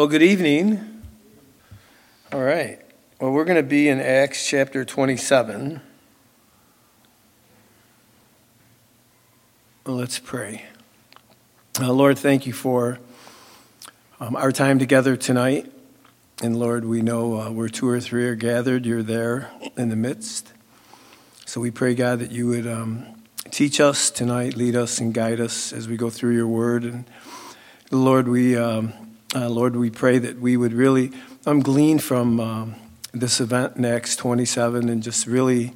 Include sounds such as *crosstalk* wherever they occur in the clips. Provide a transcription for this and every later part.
Well, good evening. All right. Well, we're going to be in Acts chapter 27. Let's pray. Uh, Lord, thank you for um, our time together tonight. And Lord, we know uh, where two or three are gathered, you're there in the midst. So we pray, God, that you would um, teach us tonight, lead us, and guide us as we go through your word. And Lord, we. Um, uh, Lord, we pray that we would really um, glean from um, this event Acts 27 and just really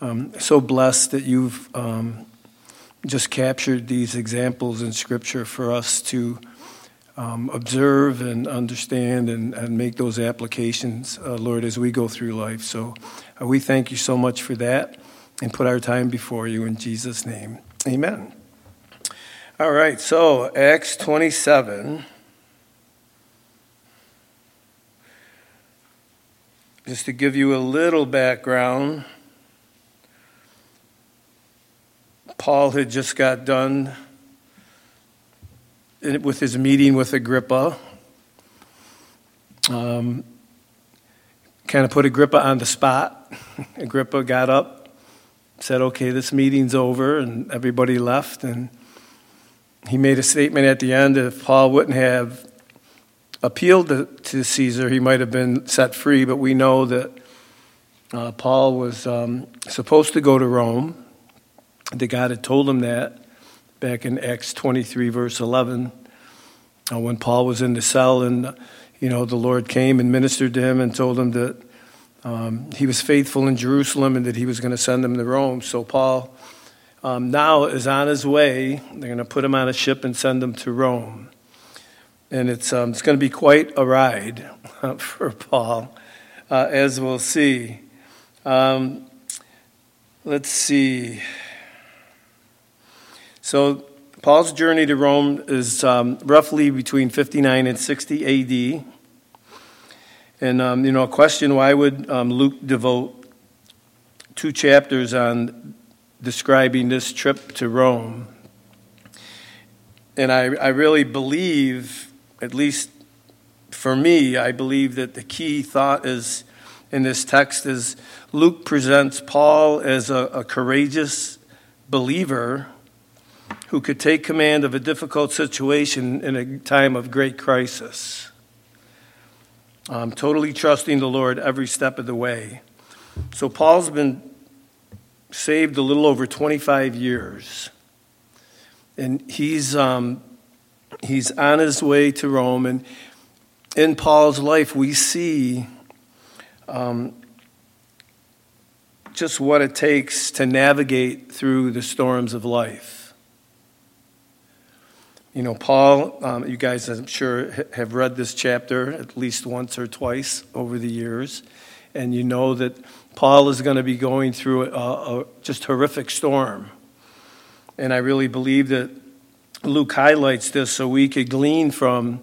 um, so blessed that you've um, just captured these examples in Scripture for us to um, observe and understand and, and make those applications, uh, Lord, as we go through life. So uh, we thank you so much for that and put our time before you in Jesus' name. Amen. All right, so Acts 27. Just to give you a little background, Paul had just got done with his meeting with Agrippa. Um, kind of put Agrippa on the spot. *laughs* Agrippa got up, said, Okay, this meeting's over, and everybody left. And he made a statement at the end that if Paul wouldn't have appealed to, to Caesar, he might have been set free, but we know that uh, Paul was um, supposed to go to Rome. That God had told him that back in Acts 23, verse 11, uh, when Paul was in the cell, and you know the Lord came and ministered to him and told him that um, he was faithful in Jerusalem and that he was going to send him to Rome. So Paul um, now is on his way. They're going to put him on a ship and send him to Rome and it's, um, it's going to be quite a ride *laughs* for Paul, uh, as we'll see. Um, let's see. So, Paul's journey to Rome is um, roughly between 59 and 60 AD. And, um, you know, a question why would um, Luke devote two chapters on describing this trip to Rome? And I, I really believe at least for me, I believe that the key thought is in this text is Luke presents Paul as a, a courageous believer who could take command of a difficult situation in a time of great crisis. Um, totally trusting the Lord every step of the way. So Paul's been saved a little over 25 years. And he's um, he's on his way to Rome. And in Paul's life, we see um, just what it takes to navigate through the storms of life. You know, Paul, um, you guys, I'm sure, have read this chapter at least once or twice over the years. And you know that Paul is going to be going through a, a just horrific storm. And I really believe that Luke highlights this so we could glean from,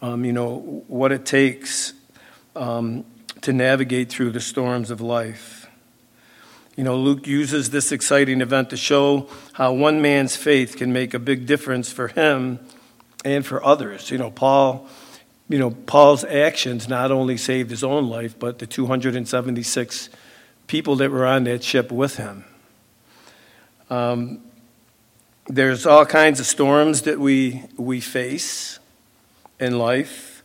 um, you know, what it takes um, to navigate through the storms of life. You know, Luke uses this exciting event to show how one man's faith can make a big difference for him and for others. You know, Paul, you know, Paul's actions not only saved his own life, but the 276 people that were on that ship with him. Um, there's all kinds of storms that we, we face in life.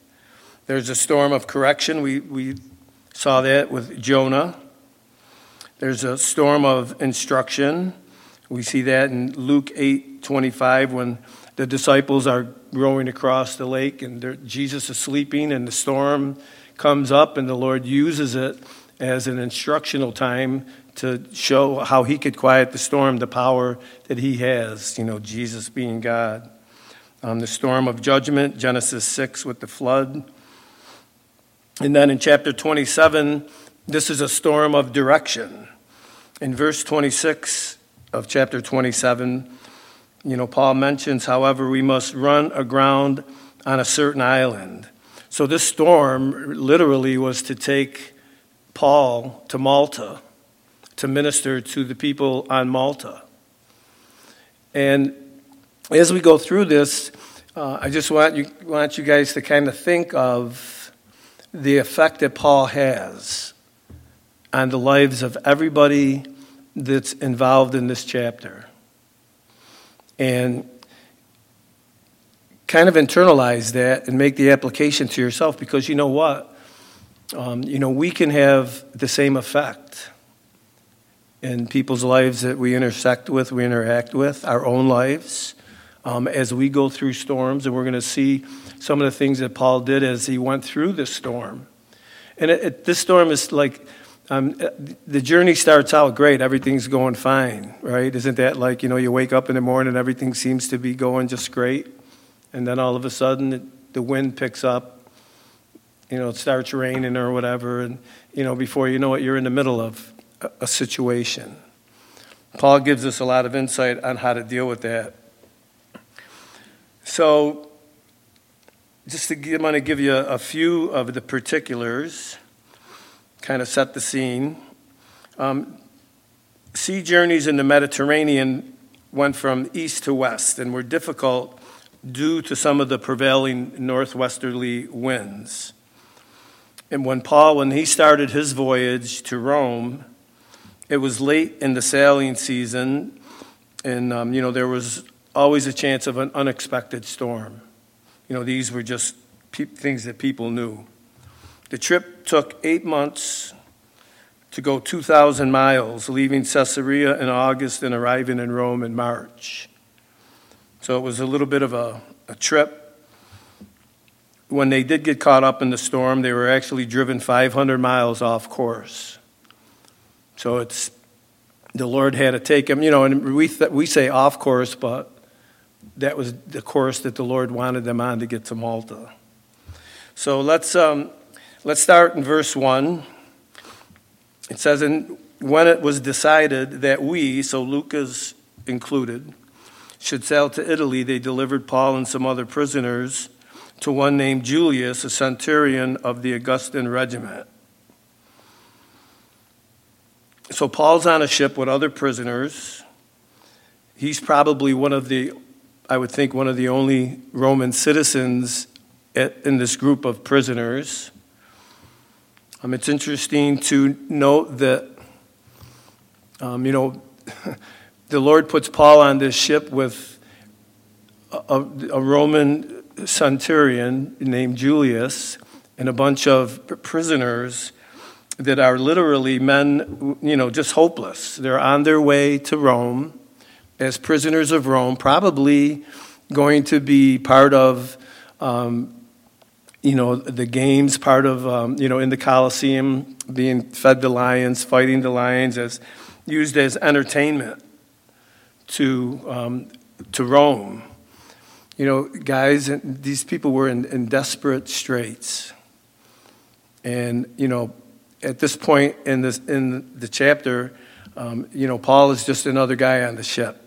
There's a storm of correction. We, we saw that with Jonah. There's a storm of instruction. We see that in Luke 8 25 when the disciples are rowing across the lake and Jesus is sleeping and the storm comes up and the Lord uses it as an instructional time to show how he could quiet the storm, the power that he has, you know, Jesus being God. Um, the storm of judgment, Genesis 6 with the flood. And then in chapter 27, this is a storm of direction. In verse 26 of chapter 27, you know, Paul mentions, however, we must run aground on a certain island. So this storm literally was to take Paul to Malta to minister to the people on Malta. And as we go through this, uh, I just want you, want you guys to kind of think of the effect that Paul has on the lives of everybody that's involved in this chapter. And kind of internalize that and make the application to yourself because you know what? Um, you know, we can have the same effect in people's lives that we intersect with, we interact with, our own lives, um, as we go through storms. And we're going to see some of the things that Paul did as he went through this storm. And it, it, this storm is like, um, the journey starts out great. Everything's going fine, right? Isn't that like, you know, you wake up in the morning, and everything seems to be going just great. And then all of a sudden, it, the wind picks up, you know, it starts raining or whatever. And, you know, before you know it, you're in the middle of a situation. Paul gives us a lot of insight on how to deal with that. So, just to give, I'm going to give you a, few of the particulars, kind of set the scene. Um, sea journeys in the Mediterranean went from east to west and were difficult due to some of the prevailing northwesterly winds. And when Paul, when he started his voyage to Rome, it was late in the sailing season, and um, you know there was always a chance of an unexpected storm. You know these were just pe- things that people knew. The trip took eight months to go 2,000 miles, leaving Caesarea in August and arriving in Rome in March. So it was a little bit of a, a trip. When they did get caught up in the storm, they were actually driven 500 miles off course. So it's the Lord had to take him, you know, and we, th- we say off course, but that was the course that the Lord wanted them on to get to Malta. So let's, um, let's start in verse 1. It says, and when it was decided that we, so Lucas included, should sail to Italy, they delivered Paul and some other prisoners to one named Julius, a centurion of the Augustan regiment. So Paul's on a ship with other prisoners. He's probably one of the, I would think, one of the only Roman citizens in this group of prisoners. Um, it's interesting to note that, um, you know, *laughs* the Lord puts Paul on this ship with a, a Roman centurion named Julius and a bunch of prisoners that are literally men, you know, just hopeless. They're on their way to Rome as prisoners of Rome, probably going to be part of, um, you know, the games, part of, um, you know, in the Colosseum, being fed the lions, fighting the lions, as used as entertainment to um, to Rome. You know, guys, these people were in, in desperate straits, and you know at this point in, this, in the chapter, um, you know, Paul is just another guy on the ship.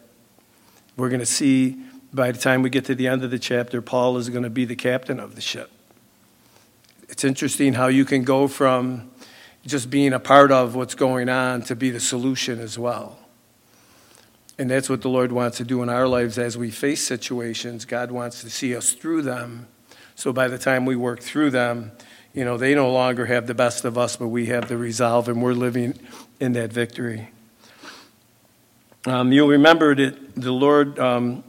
We're going to see by the time we get to the end of the chapter, Paul is going to be the captain of the ship. It's interesting how you can go from just being a part of what's going on to be the solution as well. And that's what the Lord wants to do in our lives as we face situations. God wants to see us through them. So by the time we work through them, you know, they no longer have the best of us, but we have the resolve, and we're living in that victory. Um, you'll remember that the Lord um,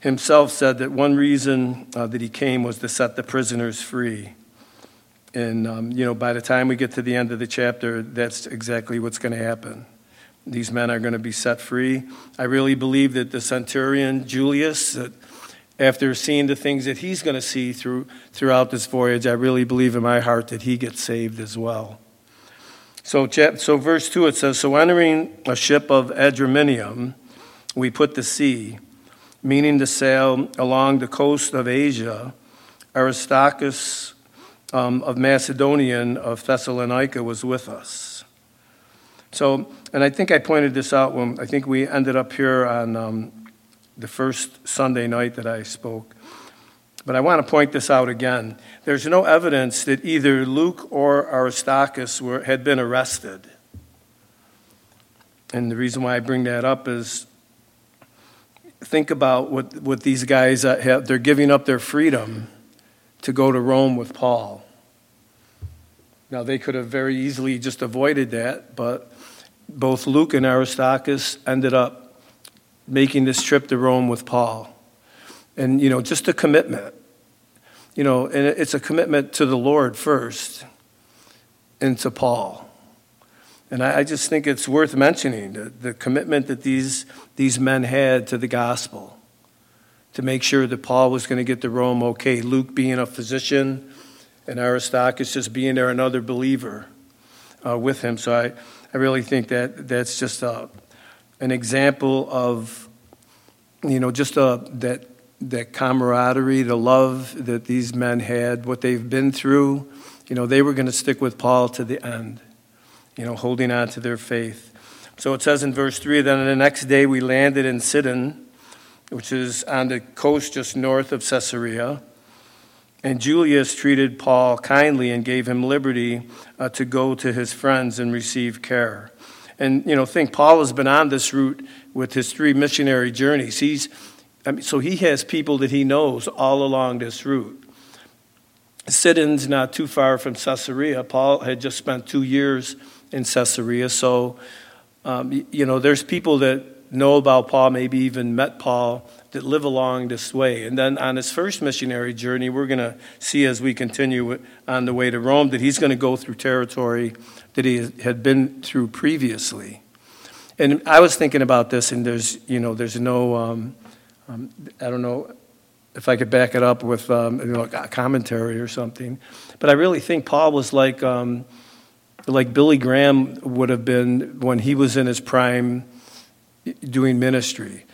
Himself said that one reason uh, that He came was to set the prisoners free. And, um, you know, by the time we get to the end of the chapter, that's exactly what's going to happen. These men are going to be set free. I really believe that the centurion Julius, that after seeing the things that he's going to see through, throughout this voyage, I really believe in my heart that he gets saved as well. So, so verse 2 it says, So entering a ship of Adramyttium, we put to sea, meaning to sail along the coast of Asia. Aristarchus um, of Macedonian of Thessalonica was with us. So, and I think I pointed this out when I think we ended up here on um, the first Sunday night that I spoke. But I want to point this out again. There's no evidence that either Luke or Aristarchus were, had been arrested. And the reason why I bring that up is think about what, what these guys uh, have. They're giving up their freedom to go to Rome with Paul. Now, they could have very easily just avoided that, but both Luke and Aristarchus ended up making this trip to Rome with Paul. And, you know, just a commitment. You know, and it's a commitment to the Lord first and to Paul. And I, I just think it's worth mentioning the, the commitment that these, these men had to the gospel to make sure that Paul was going to get to Rome okay. Luke being a physician and Aristarchus just being there another believer uh, with him. So I, I really think that that's just a, an example of, you know, just a, that, that camaraderie, the love that these men had, what they've been through. You know, they were going to stick with Paul to the end, you know, holding on to their faith. So it says in verse 3 then the next day we landed in Sidon, which is on the coast just north of Caesarea. And Julius treated Paul kindly and gave him liberty uh, to go to his friends and receive care. And, you know, think Paul has been on this route with his three missionary journeys. He's, I mean, so he has people that he knows all along this route. Sidon's not too far from Caesarea. Paul had just spent two years in Caesarea. So, um, you know, there's people that know about Paul, maybe even met Paul that live along this way. And then on his first missionary journey, we're going to see as we continue on the way to Rome that he's going to go through territory that he had been through previously. And I was thinking about this, and there's, you know, there's no, um, um, I don't know if I could back it up with um, you know, a commentary or something, but I really think Paul was like, um, like Billy Graham would have been when he was in his prime doing ministry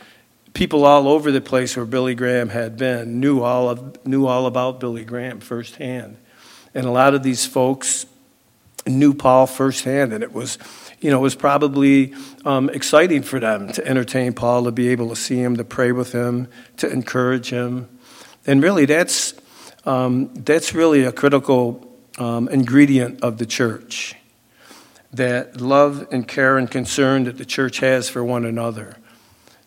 people all over the place where Billy Graham had been knew all, of, knew all about Billy Graham firsthand. And a lot of these folks knew Paul firsthand, and it was, you know, it was probably um, exciting for them to entertain Paul, to be able to see him, to pray with him, to encourage him. And really, that's, um, that's really a critical um, ingredient of the church that love and care and concern that the church has for one another.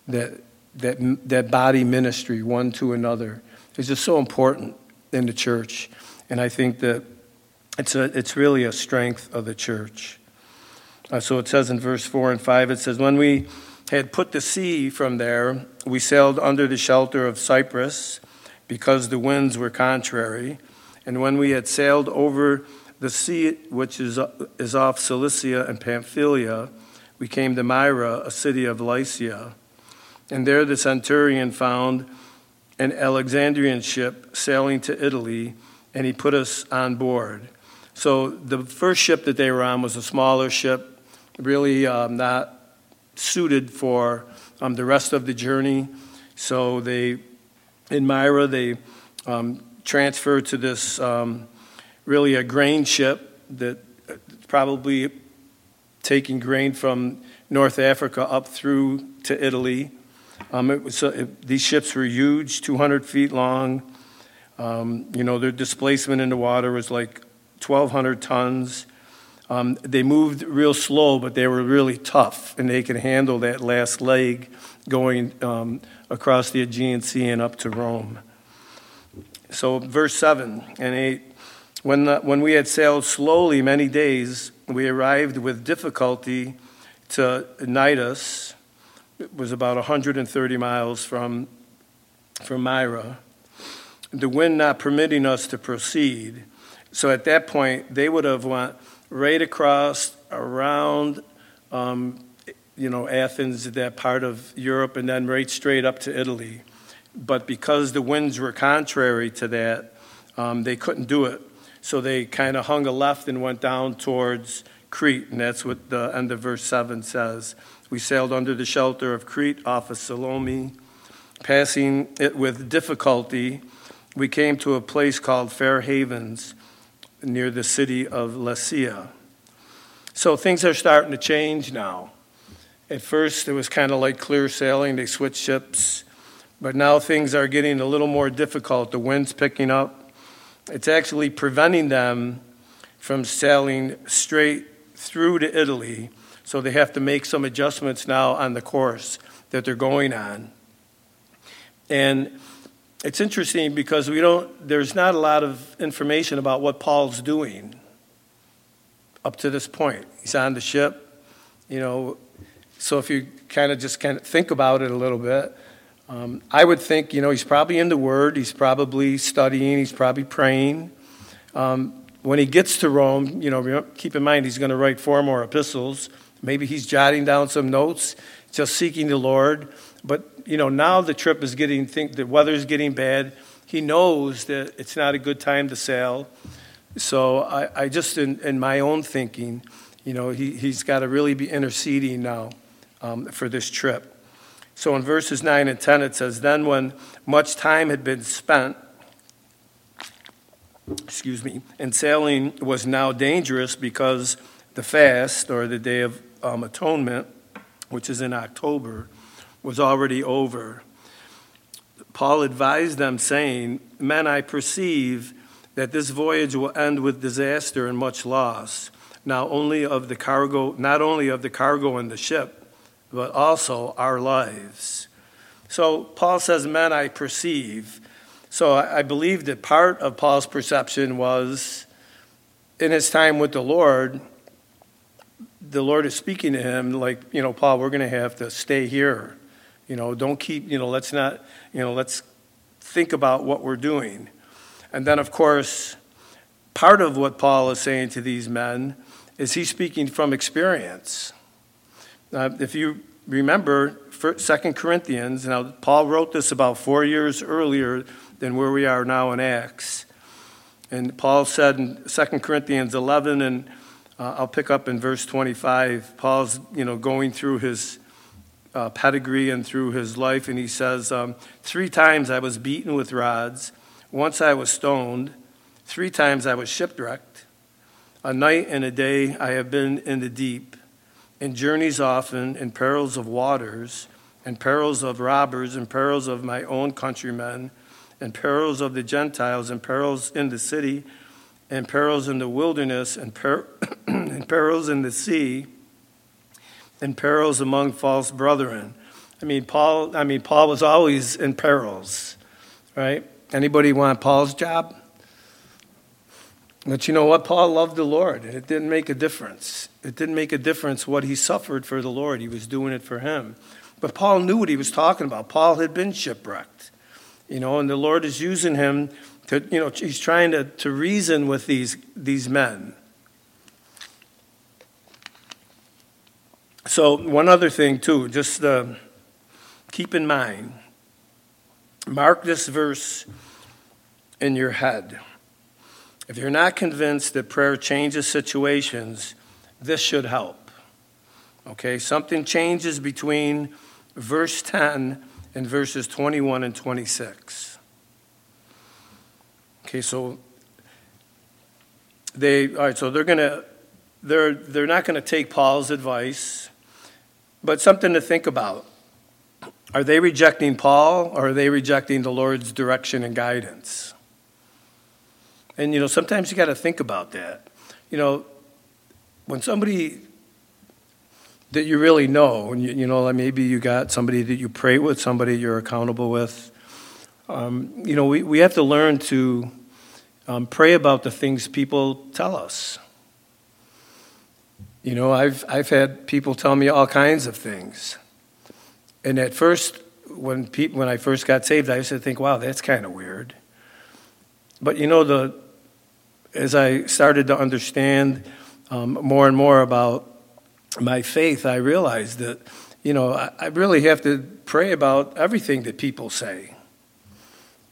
That that, that body ministry one to another is just so important in the church. And I think that it's, a, it's really a strength of the church. Uh, so it says in verse 4 and 5, it says, When we had put the sea from there, we sailed under the shelter of Cyprus because the winds were contrary. And when we had sailed over the sea, which is, is off Cilicia and Pamphylia, we came to Myra, a city of Lycia. And there the centurion found an Alexandrian ship sailing to Italy, and he put us on board. So the first ship that they were on was a smaller ship, really um, not suited for um, the rest of the journey. So they, in Myra, they um, transferred to this um, really a grain ship that uh, probably taking grain from North Africa up through to Italy. Um, it was, uh, it, these ships were huge, 200 feet long. Um, you know, their displacement in the water was like 1,200 tons. Um, they moved real slow, but they were really tough, and they could handle that last leg going um, across the Aegean Sea and up to Rome. So, verse 7 and 8 when, the, when we had sailed slowly many days, we arrived with difficulty to Cnidus it was about 130 miles from, from Myra. The wind not permitting us to proceed. So at that point, they would have went right across around, um, you know, Athens, that part of Europe, and then right straight up to Italy. But because the winds were contrary to that, um, they couldn't do it. So they kind of hung a left and went down towards Crete, and that's what the end of verse 7 says. We sailed under the shelter of Crete off of Salmone. Passing it with difficulty, we came to a place called Fair Havens near the city of Lasea. So things are starting to change now. At first, it was kind of like clear sailing, they switched ships. But now things are getting a little more difficult. The wind's picking up. It's actually preventing them from sailing straight through to Italy so they have to make some adjustments now on the course that they're going on. And it's interesting because we don't, there's not a lot of information about what Paul's doing up to this point. He's on the ship, you know. So if you kind of just kind of think about it a little bit, um, I would think, you know, he's probably in the Word, he's probably studying, he's probably praying. Um, when he gets to Rome, you know, keep in mind he's going to write four more epistles. Maybe he's jotting down some notes, just seeking the Lord. But you know, now the trip is getting, think the weather's getting bad. He knows that it's not a good time to sail. So I, I just, in, in my own thinking, you know, he, he's got to really be interceding now um, for this trip. So in verses 9 and 10, it says, Then when much time had been spent, excuse me, and sailing was now dangerous because the fast, or the Day of um, Atonement, which is in October, was already over. Paul advised them, saying, Men, I perceive that this voyage will end with disaster and much loss, not only of the cargo, not only of the cargo and the ship, but also our lives. So Paul says, Men, I perceive. So I believe that part of Paul's perception was in his time with the Lord, the Lord is speaking to him like, you know, Paul, we're going to have to stay here you know, don't keep, you know, let's not, you know, let's think about what we're doing. And then, of course, part of what Paul is saying to these men is he's speaking from experience. Uh, if you remember Second Corinthians, now Paul wrote this about four years earlier than where we are now in Acts. And Paul said in 2 Corinthians 11, and uh, I'll pick up in verse 25, Paul's, you know, going through his uh, pedigree and through his life. And he says, um, Three times I was beaten with rods, once I was stoned, three times I was shipwrecked. A night and a day I have been in the deep, in journeys often, in perils of waters, in perils of robbers, in perils of my own countrymen, in perils of the Gentiles, in perils in the city, in perils in the wilderness, and per- *clears throat* perils in the sea and perils among false brethren. I mean, Paul. I mean, Paul was always in perils, right? Anybody want Paul's job? But you know what? Paul loved the Lord, and it didn't make a difference. It didn't make a difference what he suffered for the Lord. He was doing it for him. But Paul knew what he was talking about. Paul had been shipwrecked, you know, and the Lord is using him to, you know, he's trying to, to reason with these, these men. So, one other thing, too, just uh, keep in mind mark this verse in your head. If you're not convinced that prayer changes situations, this should help. Okay, something changes between verse 10 and verses 21 and 26. Okay, so they all right, so they're gonna they're they're not gonna take Paul's advice. But something to think about. Are they rejecting Paul or are they rejecting the Lord's direction and guidance? And, you know, sometimes you got to think about that. You know, when somebody that you really know, and you, you know, like maybe you got somebody that you pray with, somebody you're accountable with, um, you know, we, we have to learn to um, pray about the things people tell us. You know, I've, I've had people tell me all kinds of things. And at first, when, people, when I first got saved, I used to think, wow, that's kind of weird. But you know, the, as I started to understand um, more and more about my faith, I realized that, you know, I, I really have to pray about everything that people say.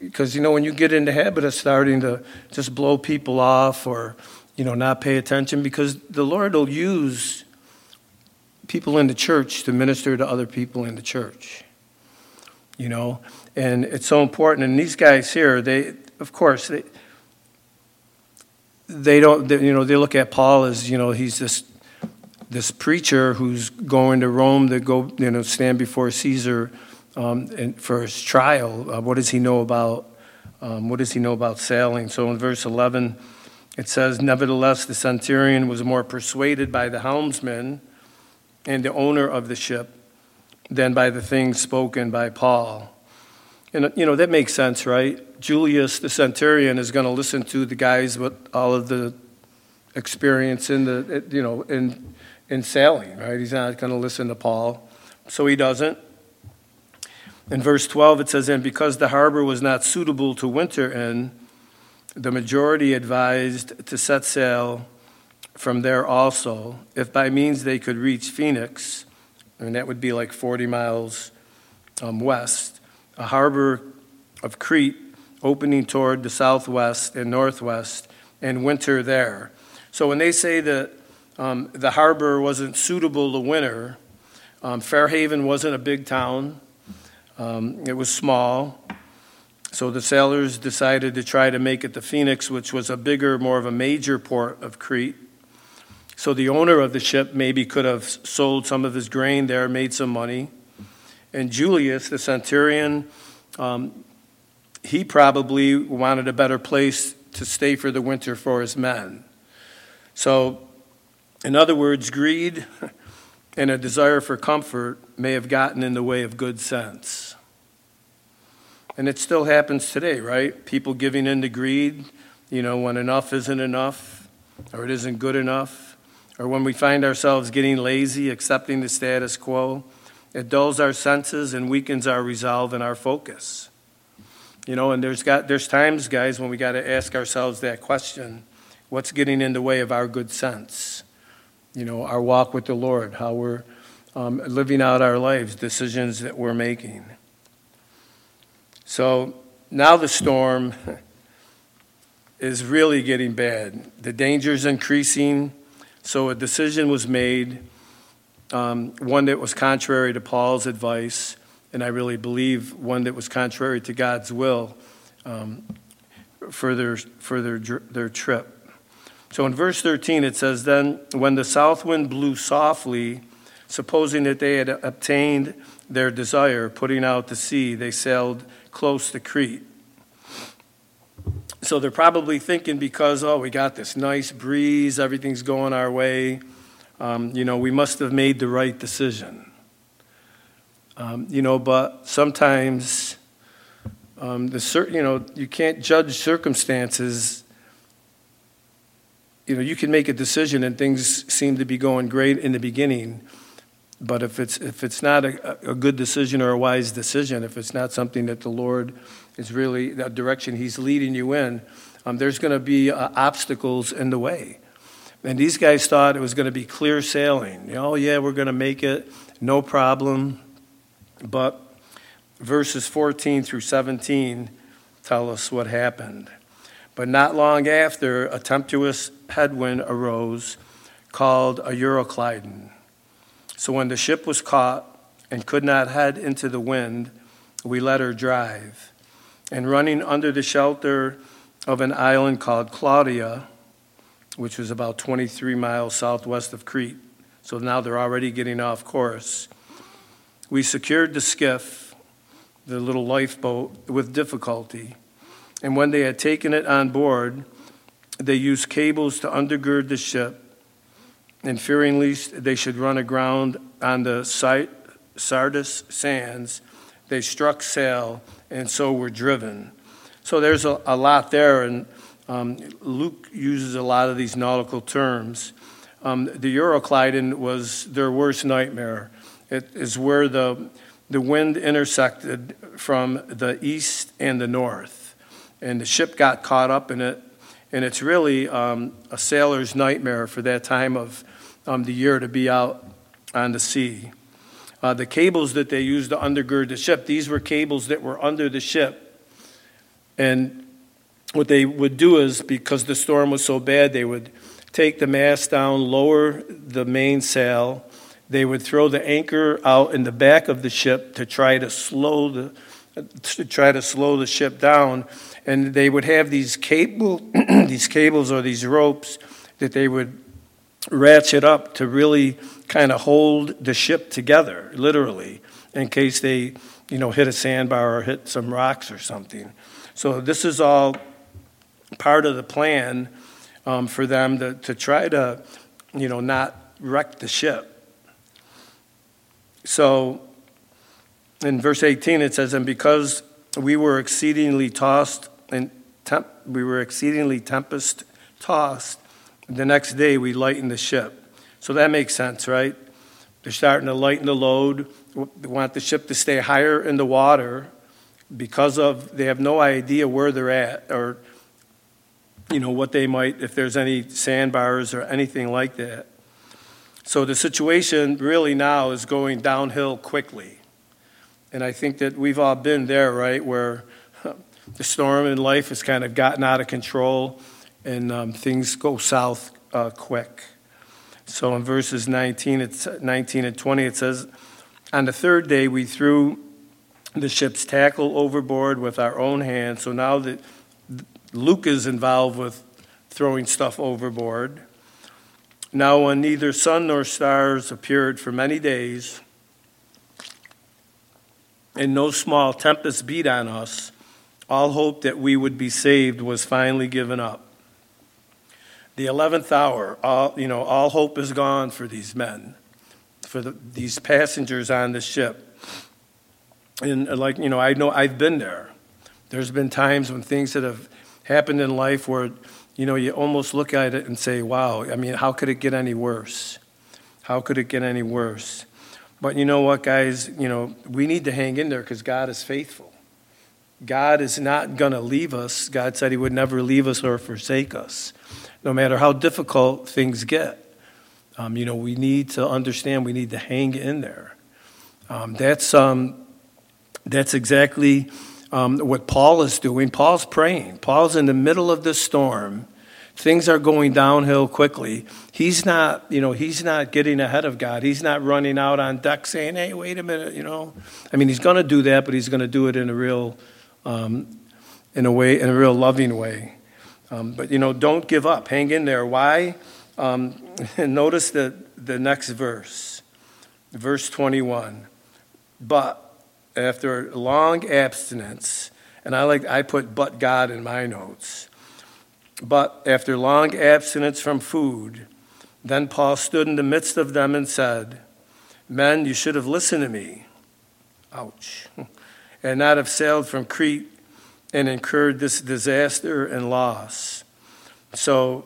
Because, you know, when you get in the habit of starting to just blow people off or you know, not pay attention because the Lord will use people in the church to minister to other people in the church. You know, and it's so important. And these guys here, they, of course, they, they don't, they, you know, they look at Paul as, you know, he's this this preacher who's going to Rome to go, you know, stand before Caesar um, and for his trial. Uh, what does he know about? Um, what does he know about sailing? So in verse 11, it says, Nevertheless, the centurion was more persuaded by the helmsman and the owner of the ship than by the things spoken by Paul. And, you know, that makes sense, right? Julius, the centurion, is going to listen to the guys with all of the experience in the, you know, in, in sailing, right? He's not going to listen to Paul. So he doesn't. In verse 12, it says, And because the harbor was not suitable to winter in, the majority advised to set sail from there also, if by means they could reach Phoenix, and that would be like 40 miles um, west, a harbor of Crete opening toward the southwest and northwest, and winter there. So when they say that um, the harbor wasn't suitable to winter, um, Fairhaven wasn't a big town. Um, it was small. So the sailors decided to try to make it to Phoenix, which was a bigger, more of a major port of Crete. So the owner of the ship maybe could have sold some of his grain there, made some money. And Julius, the centurion, um, he probably wanted a better place to stay for the winter for his men. So, in other words, greed *laughs* and a desire for comfort may have gotten in the way of good sense. And it still happens today, right? People giving in to greed, you know, when enough isn't enough, or it isn't good enough, or when we find ourselves getting lazy, accepting the status quo, it dulls our senses and weakens our resolve and our focus. You know, and there's got there's times, guys, when we got to ask ourselves that question: What's getting in the way of our good sense? You know, our walk with the Lord, how we're um, living out our lives, decisions that we're making. So now the storm *laughs* is really getting bad. The danger is increasing. So a decision was made, um, one that was contrary to Paul's advice, and I really believe one that was contrary to God's will um, for, their, for their, their trip. So in verse 13 it says, Then when the south wind blew softly, supposing that they had obtained their desire, putting out to sea, they sailed close to Crete. So they're probably thinking because, oh, we got this nice breeze, everything's going our way, um, you know, we must have made the right decision. Um, you know, but sometimes um, the you know you can't judge circumstances. You know, you can make a decision and things seem to be going great in the beginning, but if it's if it's not a, a good decision or a wise decision, if it's not something that the Lord is really the direction He's leading you in, um, there's going to be uh, obstacles in the way. And these guys thought it was going to be clear sailing. You know, oh yeah, we're going to make it, no problem. But verses 14 through 17 tell us what happened. But not long after, a tempestuous headwind arose called a Euroclydon. So when the ship was caught and could not head into the wind, we let her drive. And running under the shelter of an island called Claudia, which was about 23 miles southwest of Crete, so now they're already getting off course, we secured the skiff, the little lifeboat, with difficulty. And when they had taken it on board, they used cables to undergird the ship, and fearing lest they should run aground on the Syrtis sands, they struck sail and so were driven. So there's a, a lot there, and um, Luke uses a lot of these nautical terms. Um, the Euroclydon was their worst nightmare. It is where the, the wind intersected from the east and the north. And the ship got caught up in it. And it's really um, a sailor's nightmare for that time of um, the year to be out on the sea. Uh, the cables that they used to undergird the ship, these were cables that were under the ship. And what they would do is, because the storm was so bad, they would take the mast down, lower the mainsail, they would throw the anchor out in the back of the ship to try to slow the to try to slow the ship down and they would have these cable *clears throat* these cables or these ropes that they would ratchet up to really kind of hold the ship together literally in case they you know hit a sandbar or hit some rocks or something so this is all part of the plan um, for them to, to try to you know not wreck the ship so in verse 18 it says, And because we were exceedingly tossed and temp- we were exceedingly tempest tossed. The next day we lighten the ship. So that makes sense, right? They're starting to lighten the load. They want the ship to stay higher in the water because of they have no idea where they're at or you know what they might if there's any sandbars or anything like that. So the situation really now is going downhill quickly. And I think that we've all been there, right, where *laughs* the storm in life has kind of gotten out of control and um, things go south uh, quick. So in verses 19, it's 19 and 20, it says, On the third day we threw the ship's tackle overboard with our own hands. So now that Luke is involved with throwing stuff overboard. Now, when neither sun nor stars appeared for many days, and no small tempest beat on us, all hope that we would be saved was finally given up. The eleventh hour, all, you know, all hope is gone for these men, for the, these passengers on the ship. And uh, like, you know, I know I've been there. There's been times when things that have happened in life where, you know, you almost look at it and say, wow, I mean, how could it get any worse? How could it get any worse? But you know what, guys? You know, we need to hang in there because God is faithful. God is not going to leave us. God said He would never leave us or forsake us, no matter how difficult things get. Um, you know, we need to understand we need to hang in there. Um, that's, um, that's exactly um, what Paul is doing. Paul's praying. Paul's in the middle of the storm. Things are going downhill quickly. He's not, you know, he's not getting ahead of God. He's not running out on deck saying, "Hey, wait a minute," you know. I mean, he's going to do that, but he's going to do it in a real, um, in a way, in a real loving way. Um, but you know, don't give up. Hang in there. Why? Um, *laughs* notice the the next verse, verse twenty-one. But after long abstinence, and I like I put but God in my notes. But after long abstinence from food, then Paul stood in the midst of them and said, Men, you should have listened to me. Ouch. *laughs* And not have sailed from Crete and incurred this disaster and loss. So,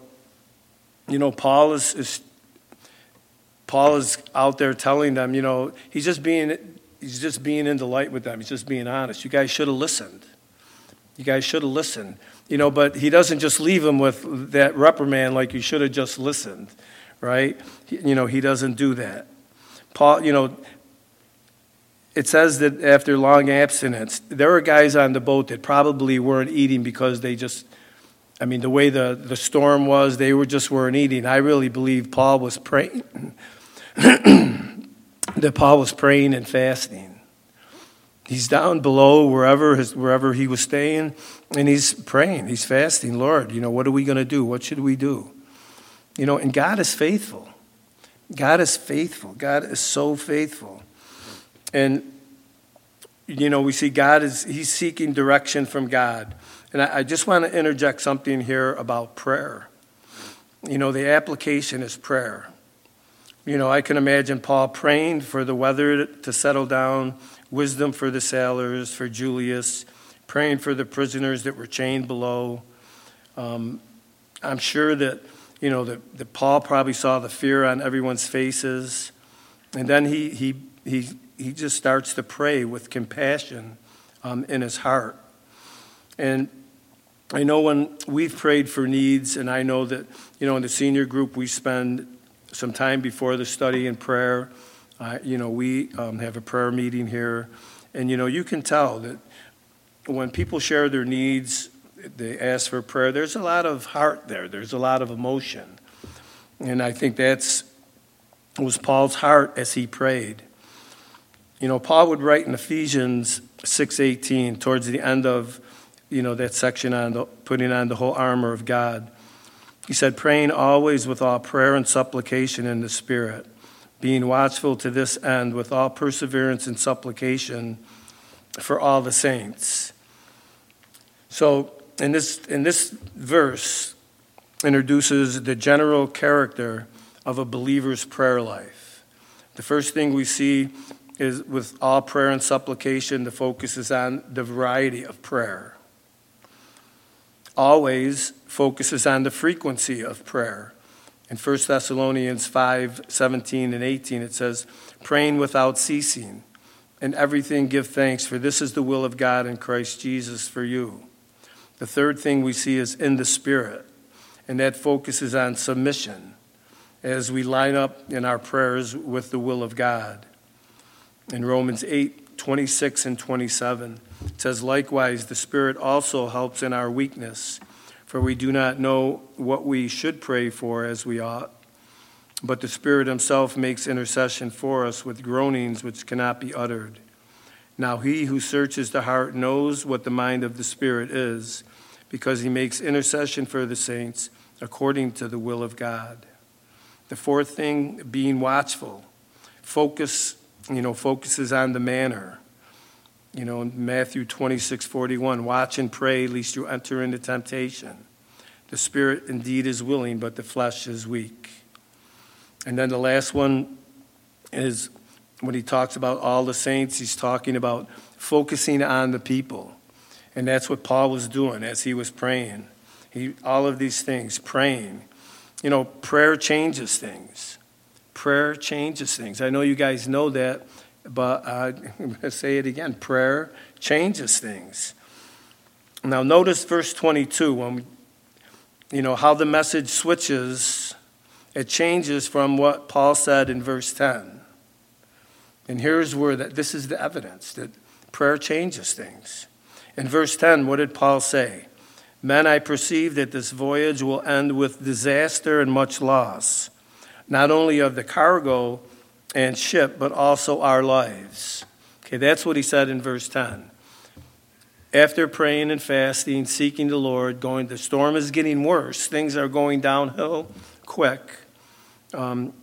you know, Paul is, is Paul is out there telling them, you know, he's just being he's just being in the light with them. He's just being honest. You guys should have listened. You guys should have listened. You know, but he doesn't just leave them with that reprimand like you should have just listened, right? You know, he doesn't do that. Paul, you know, it says that after long abstinence, there were guys on the boat that probably weren't eating because they just, I mean, the way the, the storm was, they were just weren't eating. I really believe Paul was praying. *clears throat* that Paul was praying and fasting. He's down below wherever, his, wherever he was staying, and he's praying. He's fasting. Lord, you know, what are we going to do? What should we do? You know, and God is faithful. God is faithful. God is so faithful. And, you know, we see God is, he's seeking direction from God. And I, I just want to interject something here about prayer. You know, the application is prayer. You know, I can imagine Paul praying for the weather to settle down, wisdom for the sailors, for Julius, praying for the prisoners that were chained below. Um, I'm sure that, you know, that, that Paul probably saw the fear on everyone's faces. And then he, he, he, he just starts to pray with compassion um, in his heart. And I know when we've prayed for needs, and I know that, you know, in the senior group, we spend some time before the study in prayer. Uh, you know, we um, have a prayer meeting here. And, you know, you can tell that when people share their needs, they ask for prayer, there's a lot of heart there, there's a lot of emotion. And I think that's was Paul's heart as he prayed. You know, Paul would write in Ephesians 6:18 towards the end of, you know, that section on the, putting on the whole armor of God. He said, praying always with all prayer and supplication in the Spirit, being watchful to this end with all perseverance and supplication for all the saints. So, in this, in this verse, introduces the general character of a believer's prayer life. The first thing we see is with all prayer and supplication, the focus is on the variety of prayer. Always focuses on the frequency of prayer. In 1 Thessalonians 5 17 and 18, it says, praying without ceasing. In everything give thanks, for this is the will of God in Christ Jesus for you. The third thing we see is in the Spirit, and that focuses on submission as we line up in our prayers with the will of God. In Romans 8 26 and 27, it says, Likewise, the Spirit also helps in our weakness, for we do not know what we should pray for as we ought. But the Spirit Himself makes intercession for us with groanings which cannot be uttered. Now, He who searches the heart knows what the mind of the Spirit is, because He makes intercession for the saints according to the will of God. The fourth thing, being watchful. Focus, you know, focuses on the manner. You know, Matthew 26, 41, watch and pray lest you enter into temptation. The spirit indeed is willing, but the flesh is weak. And then the last one is when he talks about all the saints, he's talking about focusing on the people. And that's what Paul was doing as he was praying. He, all of these things, praying. You know, prayer changes things. Prayer changes things. I know you guys know that, but uh, *laughs* I'm going to say it again. Prayer changes things. Now, notice verse 22 when we, you know how the message switches. It changes from what Paul said in verse 10. And here's where that this is the evidence that prayer changes things. In verse 10, what did Paul say? Men, I perceive that this voyage will end with disaster and much loss, not only of the cargo and ship, but also our lives. Okay, that's what he said in verse 10. After praying and fasting, seeking the Lord, going, the storm is getting worse, things are going downhill quick. Um,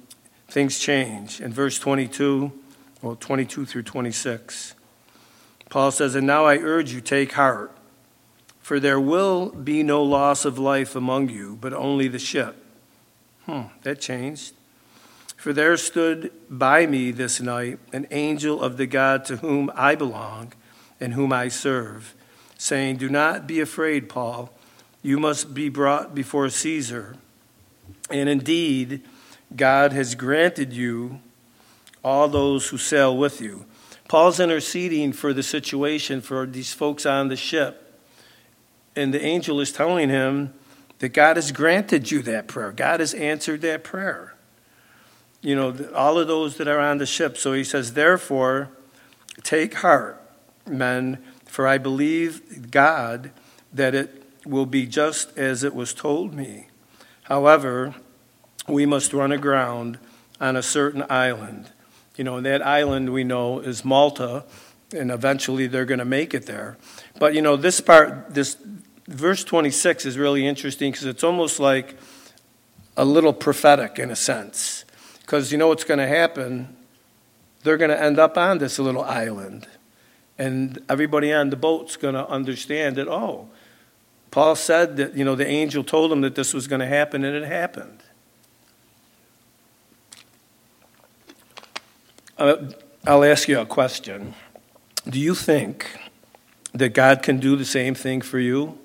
things change. In verse 22, well, 22 through 26, Paul says, And now I urge you, take heart. For there will be no loss of life among you, but only the ship. Hmm, that changed. For there stood by me this night an angel of the God to whom I belong and whom I serve, saying, Do not be afraid, Paul. You must be brought before Caesar. And indeed, God has granted you all those who sail with you. Paul's interceding for the situation for these folks on the ship and the angel is telling him that God has granted you that prayer. God has answered that prayer. You know, all of those that are on the ship. So he says, Therefore, take heart, men, for I believe God that it will be just as it was told me. However, we must run aground on a certain island. You know, and that island we know is Malta, and eventually they're going to make it there. But you know, this part, this verse 26 is really interesting because it's almost like a little prophetic in a sense. Because you know what's going to happen? They're going to end up on this little island. And everybody on the boat's going to understand that, oh, Paul said that, you know, the angel told him that this was going to happen, and it happened. Uh, I'll ask you a question. Do you think that God can do the same thing for you?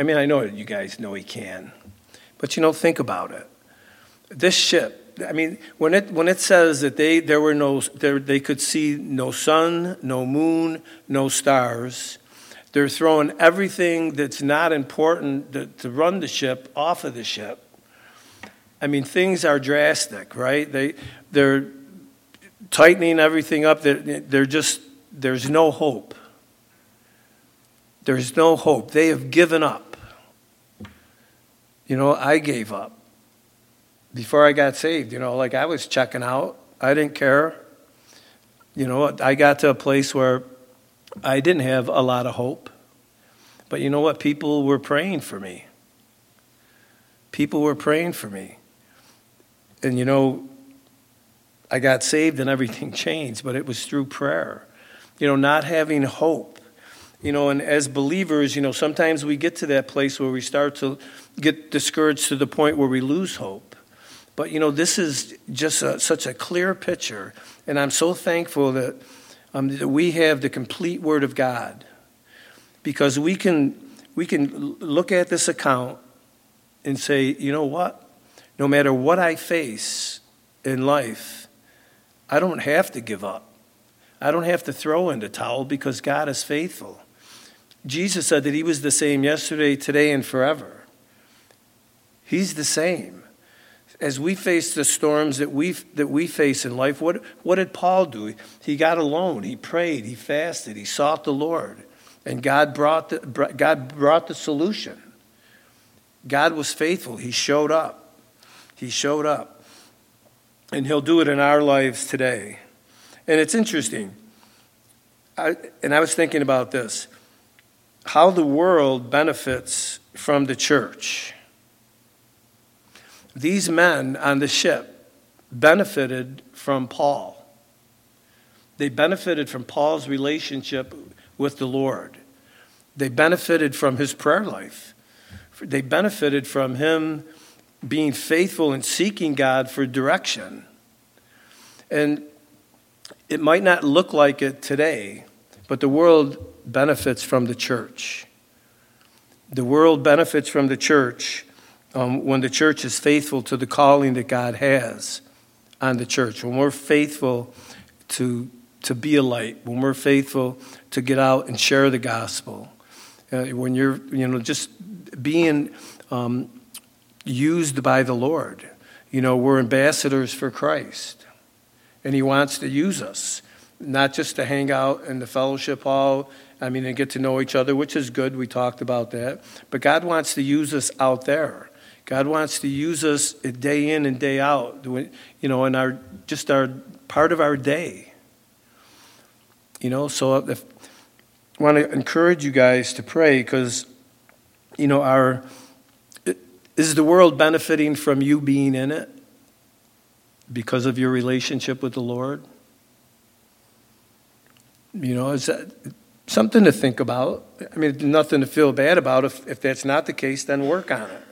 I mean, I know you guys know he can, but you know, think about it. This ship, I mean, when it when it says that they there were no there, they could see no sun, no moon, no stars, they're throwing everything that's not important to, to run the ship off of the ship. I mean, things are drastic, right? They they're tightening everything up. They're, they're just there's no hope. There's no hope. They have given up. You know, I gave up before I got saved. You know, like I was checking out, I didn't care. You know, I got to a place where I didn't have a lot of hope. But you know what? People were praying for me. People were praying for me. And you know, I got saved and everything *laughs* changed, but it was through prayer. You know, not having hope you know, and as believers, you know, sometimes we get to that place where we start to get discouraged to the point where we lose hope. But, you know, this is just a, such a clear picture. And I'm so thankful that, um, that we have the complete Word of God because we can, we can look at this account and say, you know what? No matter what I face in life, I don't have to give up. I don't have to throw in the towel because God is faithful. Jesus said that He was the same yesterday, today, and forever. He's the same. As we face the storms that we, that we face in life, what, what did Paul do? He got alone. He prayed. He fasted. He sought the Lord. And God brought the, God brought the solution. God was faithful. He showed up. He showed up. And He'll do it in our lives today. And it's interesting. I, and I was thinking about this how the world benefits from the church. These men on the ship benefited from Paul. They benefited from Paul's relationship with the Lord. They benefited from his prayer life. They benefited from him being faithful and seeking God for direction. And it might not look like it today, but the world benefits from the church. The world benefits from the church um, when the church is faithful to the calling that God has on the church. When we're faithful to, to be a light, when we're faithful to get out and share the gospel, uh, when you're, you know, just being um, used by the Lord. You know, we're ambassadors for Christ, and He wants to use us, not just to hang out in the fellowship hall I mean, and get to know each other, which is good. We talked about that. But God wants to use us out there. God wants to use us day in and day out, you know, in our just our part of our day. You know, so if, I want to encourage you guys to pray because, you know, our is the world benefiting from you being in it because of your relationship with the Lord? You know, that something to think about. I mean, nothing to feel bad about. If, if that's not the case, then work on it.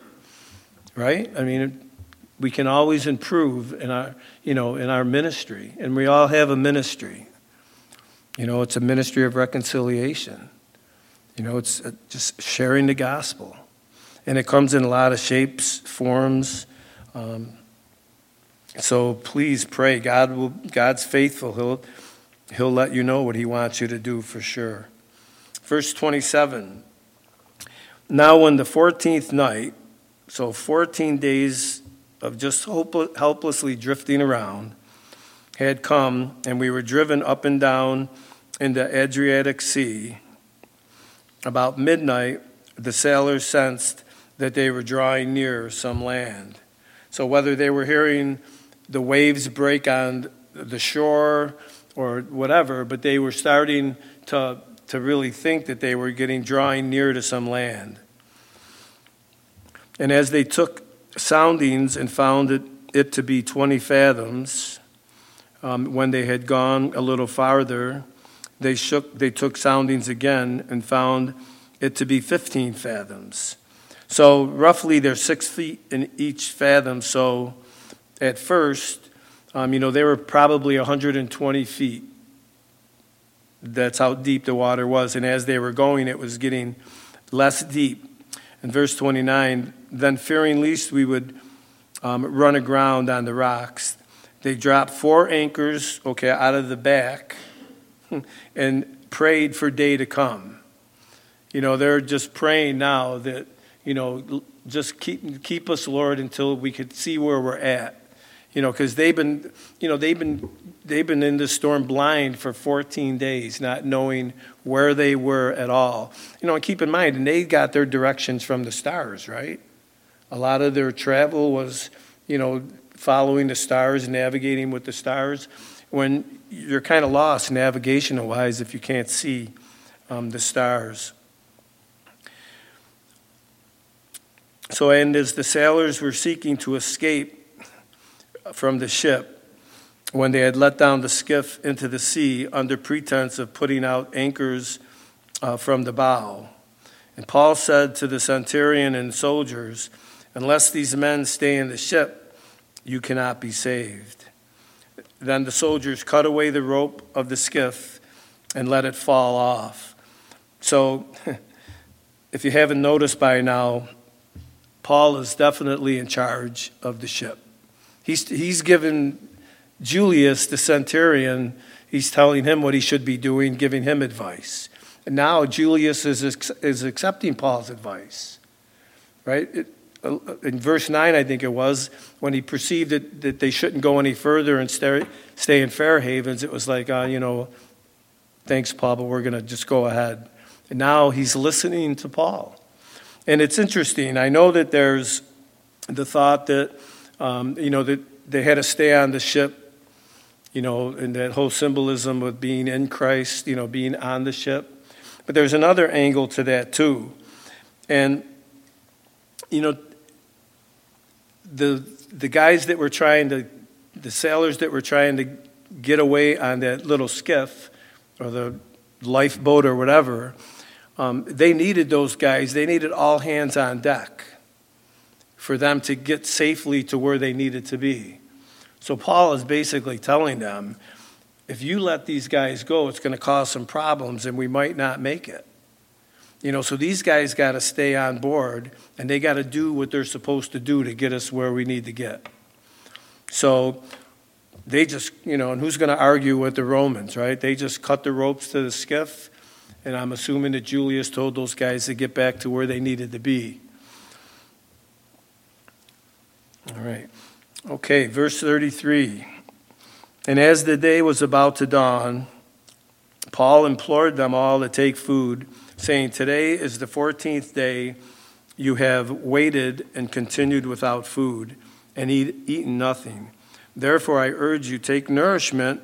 Right? I mean, we can always improve in our, you know, in our ministry. And we all have a ministry. You know, it's a ministry of reconciliation. You know, it's uh, just sharing the gospel. And it comes in a lot of shapes, forms. Um, so please pray. God will, God's faithful. He'll, He'll let you know what he wants you to do for sure. Verse 27 Now, when the 14th night, so 14 days of just helplessly drifting around, had come, and we were driven up and down in the Adriatic Sea, about midnight, the sailors sensed that they were drawing near some land. So, whether they were hearing the waves break on the shore, or whatever, but they were starting to, to really think that they were getting drawing near to some land. And as they took soundings and found it, it to be 20 fathoms, um, when they had gone a little farther, they, shook, they took soundings again and found it to be 15 fathoms. So roughly they're six feet in each fathom. So at first, um, you know, they were probably 120 feet. That's how deep the water was. And as they were going, it was getting less deep. In verse 29, then fearing least we would um, run aground on the rocks, they dropped four anchors, okay, out of the back *laughs* and prayed for day to come. You know, they're just praying now that, you know, just keep, keep us, Lord, until we could see where we're at you know, because they've been, you know, they've been, they've been in this storm blind for 14 days, not knowing where they were at all. You know, and keep in mind, and they got their directions from the stars, right? A lot of their travel was, you know, following the stars, navigating with the stars. When you're kind of lost navigational wise if you can't see um, the stars. So, and as the sailors were seeking to escape, from the ship when they had let down the skiff into the sea under pretense of putting out anchors uh, from the bow. And Paul said to the centurion and soldiers, Unless these men stay in the ship, you cannot be saved. Then the soldiers cut away the rope of the skiff and let it fall off. So, *laughs* if you haven't noticed by now, Paul is definitely in charge of the ship. He's, he's given Julius, the centurion, he's telling him what he should be doing, giving him advice. And now Julius is, is accepting Paul's advice, right? It, uh, in verse 9, I think it was, when he perceived that, that they shouldn't go any further and stay, stay in Fair Havens, it was like, uh, you know, thanks, Paul, but we're going to just go ahead. And now he's listening to Paul. And it's interesting. I know that there's the thought that, um, you know, that they had to stay on the ship, you know, and that whole symbolism of being in Christ, you know, being on the ship. But there's another angle to that, too. And, you know, the, the guys that were trying to, the sailors that were trying to get away on that little skiff or the lifeboat or whatever, um, they needed those guys. They needed all hands on deck for them to get safely to where they needed to be. So Paul is basically telling them if you let these guys go, it's going to cause some problems and we might not make it. You know, so these guys got to stay on board and they got to do what they're supposed to do to get us where we need to get. So they just, you know, and who's going to argue with the Romans, right? They just cut the ropes to the skiff, and I'm assuming that Julius told those guys to get back to where they needed to be. All right. Okay, verse 33. And as the day was about to dawn, Paul implored them all to take food saying, Today is the 14th day you have waited and continued without food and eat, eaten nothing. Therefore, I urge you, take nourishment,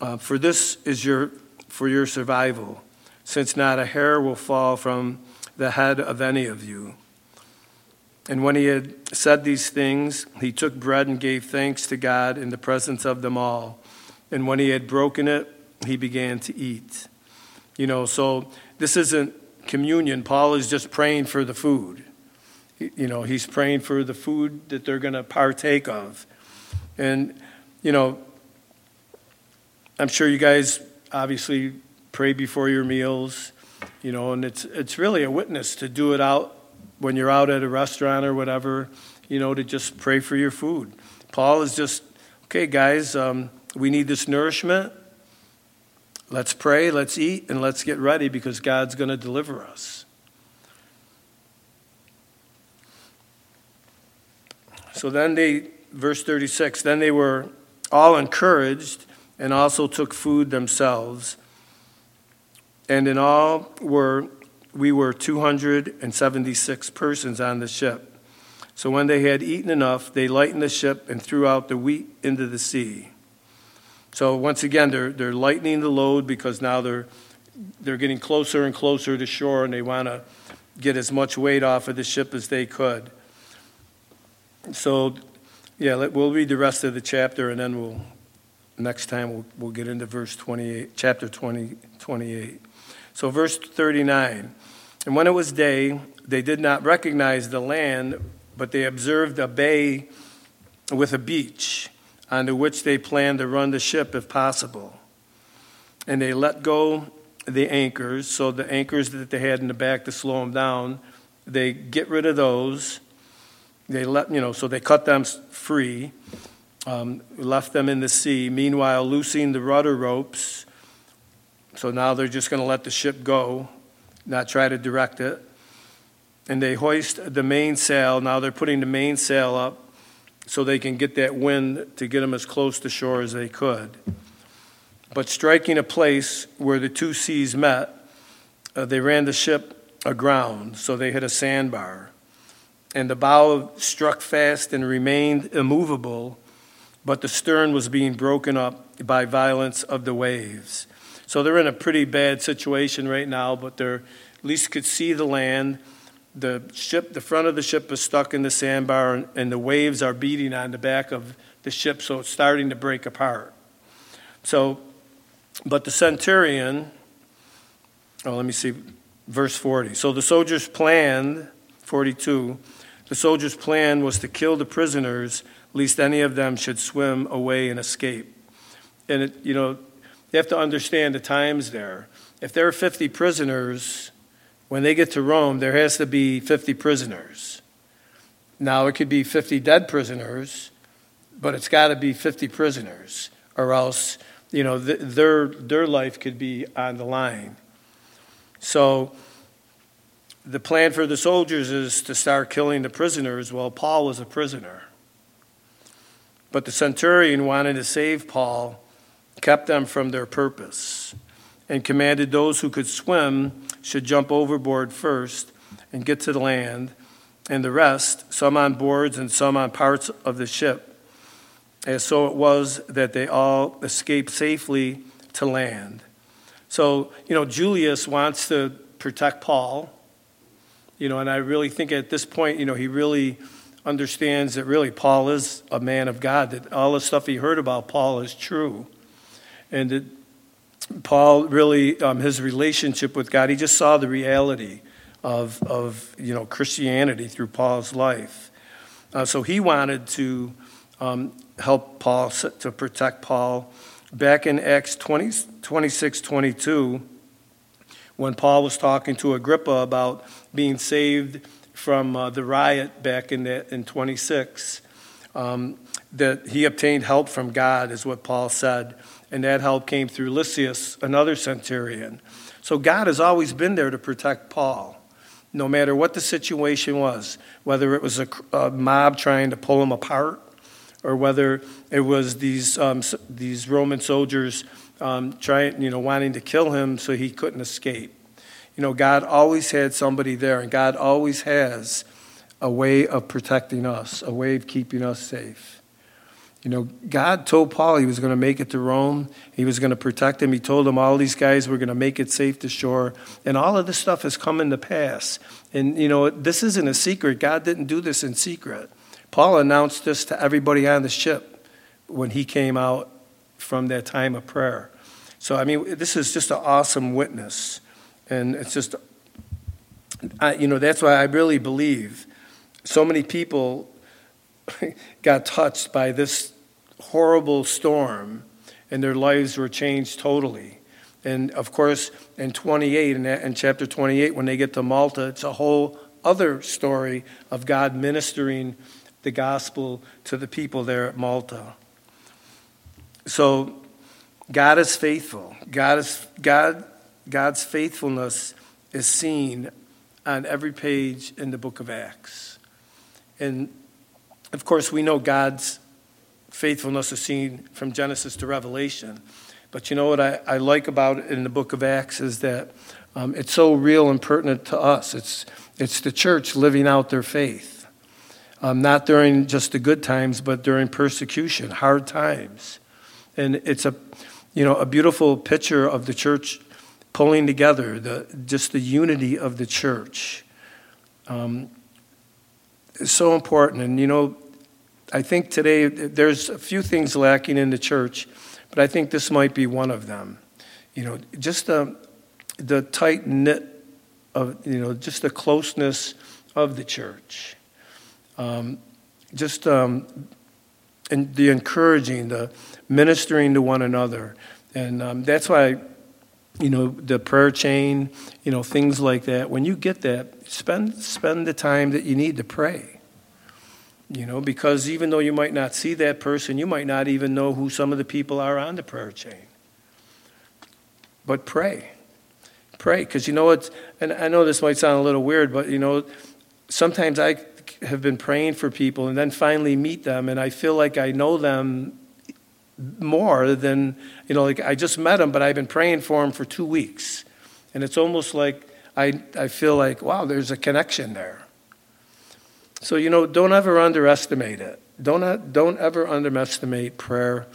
uh, for this is your, for your survival, since not a hair will fall from the head of any of you. And when he had said these things, he took bread and gave thanks to God in the presence of them all. And when he had broken it, he began to eat. You know, so this isn't communion. Paul is just praying for the food. You know, he's praying for the food that they're going to partake of. And, you know, I'm sure you guys obviously pray before your meals, you know, and it's, it's really a witness to do it out when you're out at a restaurant or whatever, you know, to just pray for your food. Paul is just, okay, guys, um, we need this nourishment. Let's pray, let's eat, and let's get ready because God's going to deliver us. So then they, verse 36, then they were all encouraged and also took food themselves. And in all were we were 276 persons on the ship. So when they had eaten enough, they lightened the ship and threw out the wheat into the sea. So once again, they're, they're lightening the load because now they're, they're getting closer and closer to shore and they want to get as much weight off of the ship as they could. So, yeah, we'll read the rest of the chapter and then we'll, next time, we'll, we'll get into verse 28, chapter 20, 28. So, verse 39 And when it was day, they did not recognize the land, but they observed a bay with a beach onto which they planned to run the ship if possible. And they let go the anchors, so the anchors that they had in the back to slow them down, they get rid of those. They let, you know, so they cut them free, um, left them in the sea. Meanwhile, loosing the rudder ropes. So now they're just going to let the ship go, not try to direct it. And they hoist the mainsail. Now they're putting the mainsail up so they can get that wind to get them as close to shore as they could. But striking a place where the two seas met, uh, they ran the ship aground, so they hit a sandbar. And the bow struck fast and remained immovable, but the stern was being broken up by violence of the waves. So they're in a pretty bad situation right now, but they're at least could see the land the ship, the front of the ship is stuck in the sandbar, and, and the waves are beating on the back of the ship, so it's starting to break apart. So, but the centurion, oh, let me see, verse 40. So the soldiers planned, 42, The soldiers' plan was to kill the prisoners, lest any of them should swim away and escape. And, it, you know, you have to understand the times there. If there are 50 prisoners, when they get to Rome, there has to be 50 prisoners. Now, it could be 50 dead prisoners, but it's got to be 50 prisoners, or else, you know, th- their, their life could be on the line. So, the plan for the soldiers is to start killing the prisoners. Well, Paul was a prisoner. But the centurion wanted to save Paul, kept them from their purpose, and commanded those who could swim should jump overboard first and get to the land, and the rest, some on boards and some on parts of the ship. And so it was that they all escaped safely to land. So, you know, Julius wants to protect Paul you know, and I really think at this point, you know, he really understands that really Paul is a man of God, that all the stuff he heard about Paul is true. And that Paul really, um, his relationship with God, he just saw the reality of, of you know, Christianity through Paul's life. Uh, so he wanted to um, help Paul, to protect Paul. Back in Acts 20, 26 22, when Paul was talking to Agrippa about being saved from uh, the riot back in, in 26, um, that he obtained help from God, is what Paul said. And that help came through Lysias, another centurion. So God has always been there to protect Paul, no matter what the situation was, whether it was a, a mob trying to pull him apart, or whether it was these, um, these Roman soldiers um, trying, you know, wanting to kill him so he couldn't escape. You know, God always had somebody there, and God always has a way of protecting us, a way of keeping us safe. You know, God told Paul he was going to make it to Rome. He was going to protect him. He told him all these guys were going to make it safe to shore. And all of this stuff has come into pass. And, you know, this isn't a secret. God didn't do this in secret. Paul announced this to everybody on the ship when he came out from that time of prayer. So, I mean, this is just an awesome witness. And it's just, I, you know, that's why I really believe so many people *laughs* got touched by this horrible storm and their lives were changed totally. And of course, in 28, in, in chapter 28, when they get to Malta, it's a whole other story of God ministering the gospel to the people there at Malta. So God is faithful. God is God God's faithfulness is seen on every page in the book of Acts. And of course, we know God's faithfulness is seen from Genesis to Revelation. But you know what I, I like about it in the book of Acts is that um, it's so real and pertinent to us. It's, it's the church living out their faith, um, not during just the good times, but during persecution, hard times. And it's a, you know, a beautiful picture of the church pulling together, the, just the unity of the church. Um, is so important. And, you know, I think today there's a few things lacking in the church, but I think this might be one of them. You know, just the, the tight knit of, you know, just the closeness of the church. Um, just um, and the encouraging, the ministering to one another. And um, that's why you know, the prayer chain, you know, things like that. When you get that, spend, spend the time that you need to pray. You know, because even though you might not see that person, you might not even know who some of the people are on the prayer chain. But pray. Pray. Because you know what, and I know this might sound a little weird, but you know, sometimes I have been praying for people and then finally meet them and I feel like I know them more than, you know, like I just met them, but I've been praying for them for two weeks. And it's almost like I, I feel like, wow, there's a connection there. So, you know, don't ever underestimate it. Don't, don't ever underestimate prayer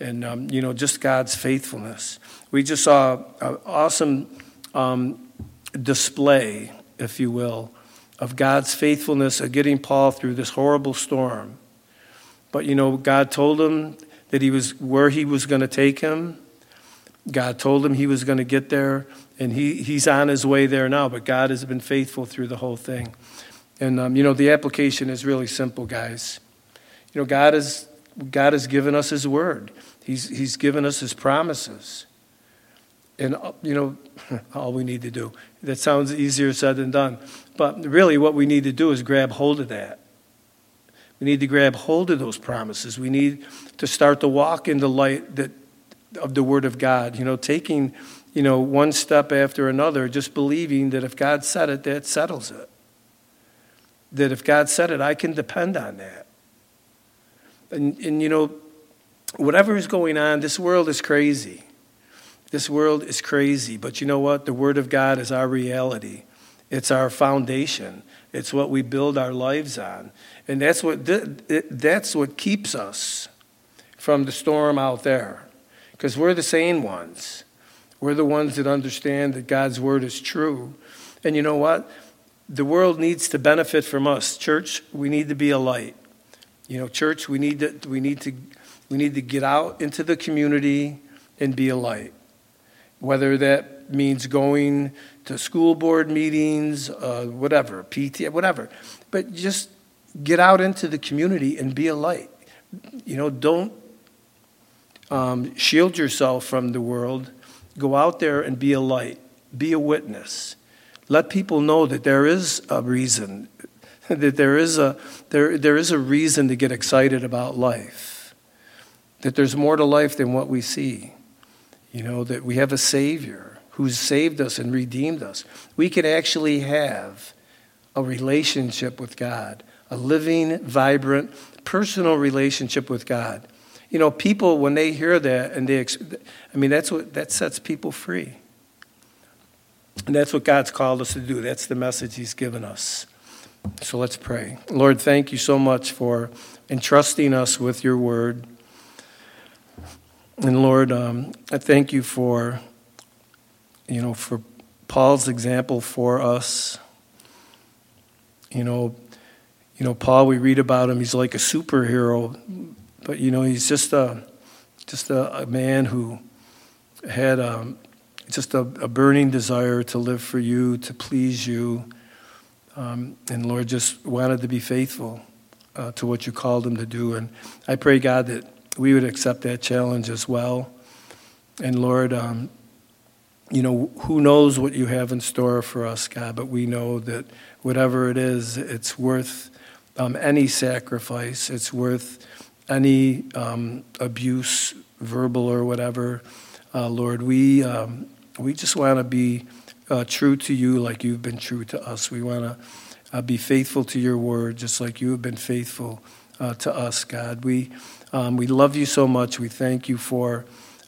and, um, you know, just God's faithfulness. We just saw an awesome um, display, if you will, of God's faithfulness of getting Paul through this horrible storm. But, you know, God told him that he was where he was going to take him. God told him he was going to get there, and he, he's on his way there now, but God has been faithful through the whole thing. And, um, you know, the application is really simple, guys. You know, God, is, God has given us His word, He's, he's given us His promises. And, uh, you know, *laughs* all we need to do. That sounds easier said than done. But really, what we need to do is grab hold of that. We need to grab hold of those promises. We need to start to walk in the light that, of the Word of God. You know, taking, you know, one step after another, just believing that if God said it, that settles it. That if God said it, I can depend on that. And, and you know, whatever is going on, this world is crazy. This world is crazy, but you know what? The Word of God is our reality. It's our foundation. It's what we build our lives on. And that's what, that's what keeps us from the storm out there. Because we're the sane ones. We're the ones that understand that God's Word is true. And you know what? The world needs to benefit from us. Church, we need to be a light. You know, church, we need to, we need to, we need to get out into the community and be a light whether that means going to school board meetings, uh, whatever, PT, whatever. But just get out into the community and be a light. You know, don't um, shield yourself from the world. Go out there and be a light, be a witness. Let people know that there is a reason, *laughs* that there is a, there, there is a reason to get excited about life, that there's more to life than what we see. You know, that we have a Savior who's saved us and redeemed us. We can actually have a relationship with God, a living, vibrant, personal relationship with God. You know, people, when they hear that, and they, I mean, that's what, that sets people free. And that's what God's called us to do. That's the message He's given us. So let's pray. Lord, thank you so much for entrusting us with your word. And Lord, um, I thank you for, you know, for Paul's example for us. You know, you know, Paul, we read about him, he's like a superhero, but you know, he's just a just a, a man who had um, just a, a, burning desire to live for you, to please you. Um, and Lord, just wanted to be faithful uh, to what you called him to do. And I pray, God, that we would accept that challenge as well. And Lord, um, you know, who knows what you have in store for us, God, but we know that whatever it is, it's worth um, any sacrifice, it's worth any um, abuse, verbal or whatever. Uh, Lord, we, um, we just want to be uh, true to you like you've been true to us. We want to uh, be faithful to your word just like you have been faithful uh, to us, God. We, um, we love you so much. We thank you for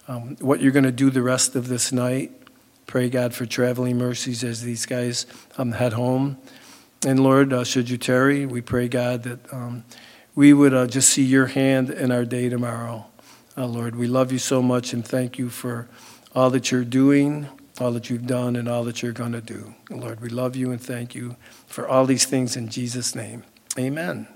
um, what you're going to do the rest of this night. Pray, God, for traveling mercies as these guys um, head home. And Lord, uh, should you tarry, we pray, God, that um, we would uh, just see your hand in our day tomorrow. Uh, Lord, we love you so much and thank you for all that you're doing, all that you've done, and all that you're going to do. Lord, we love you and thank you for all these things in Jesus' name. Amen.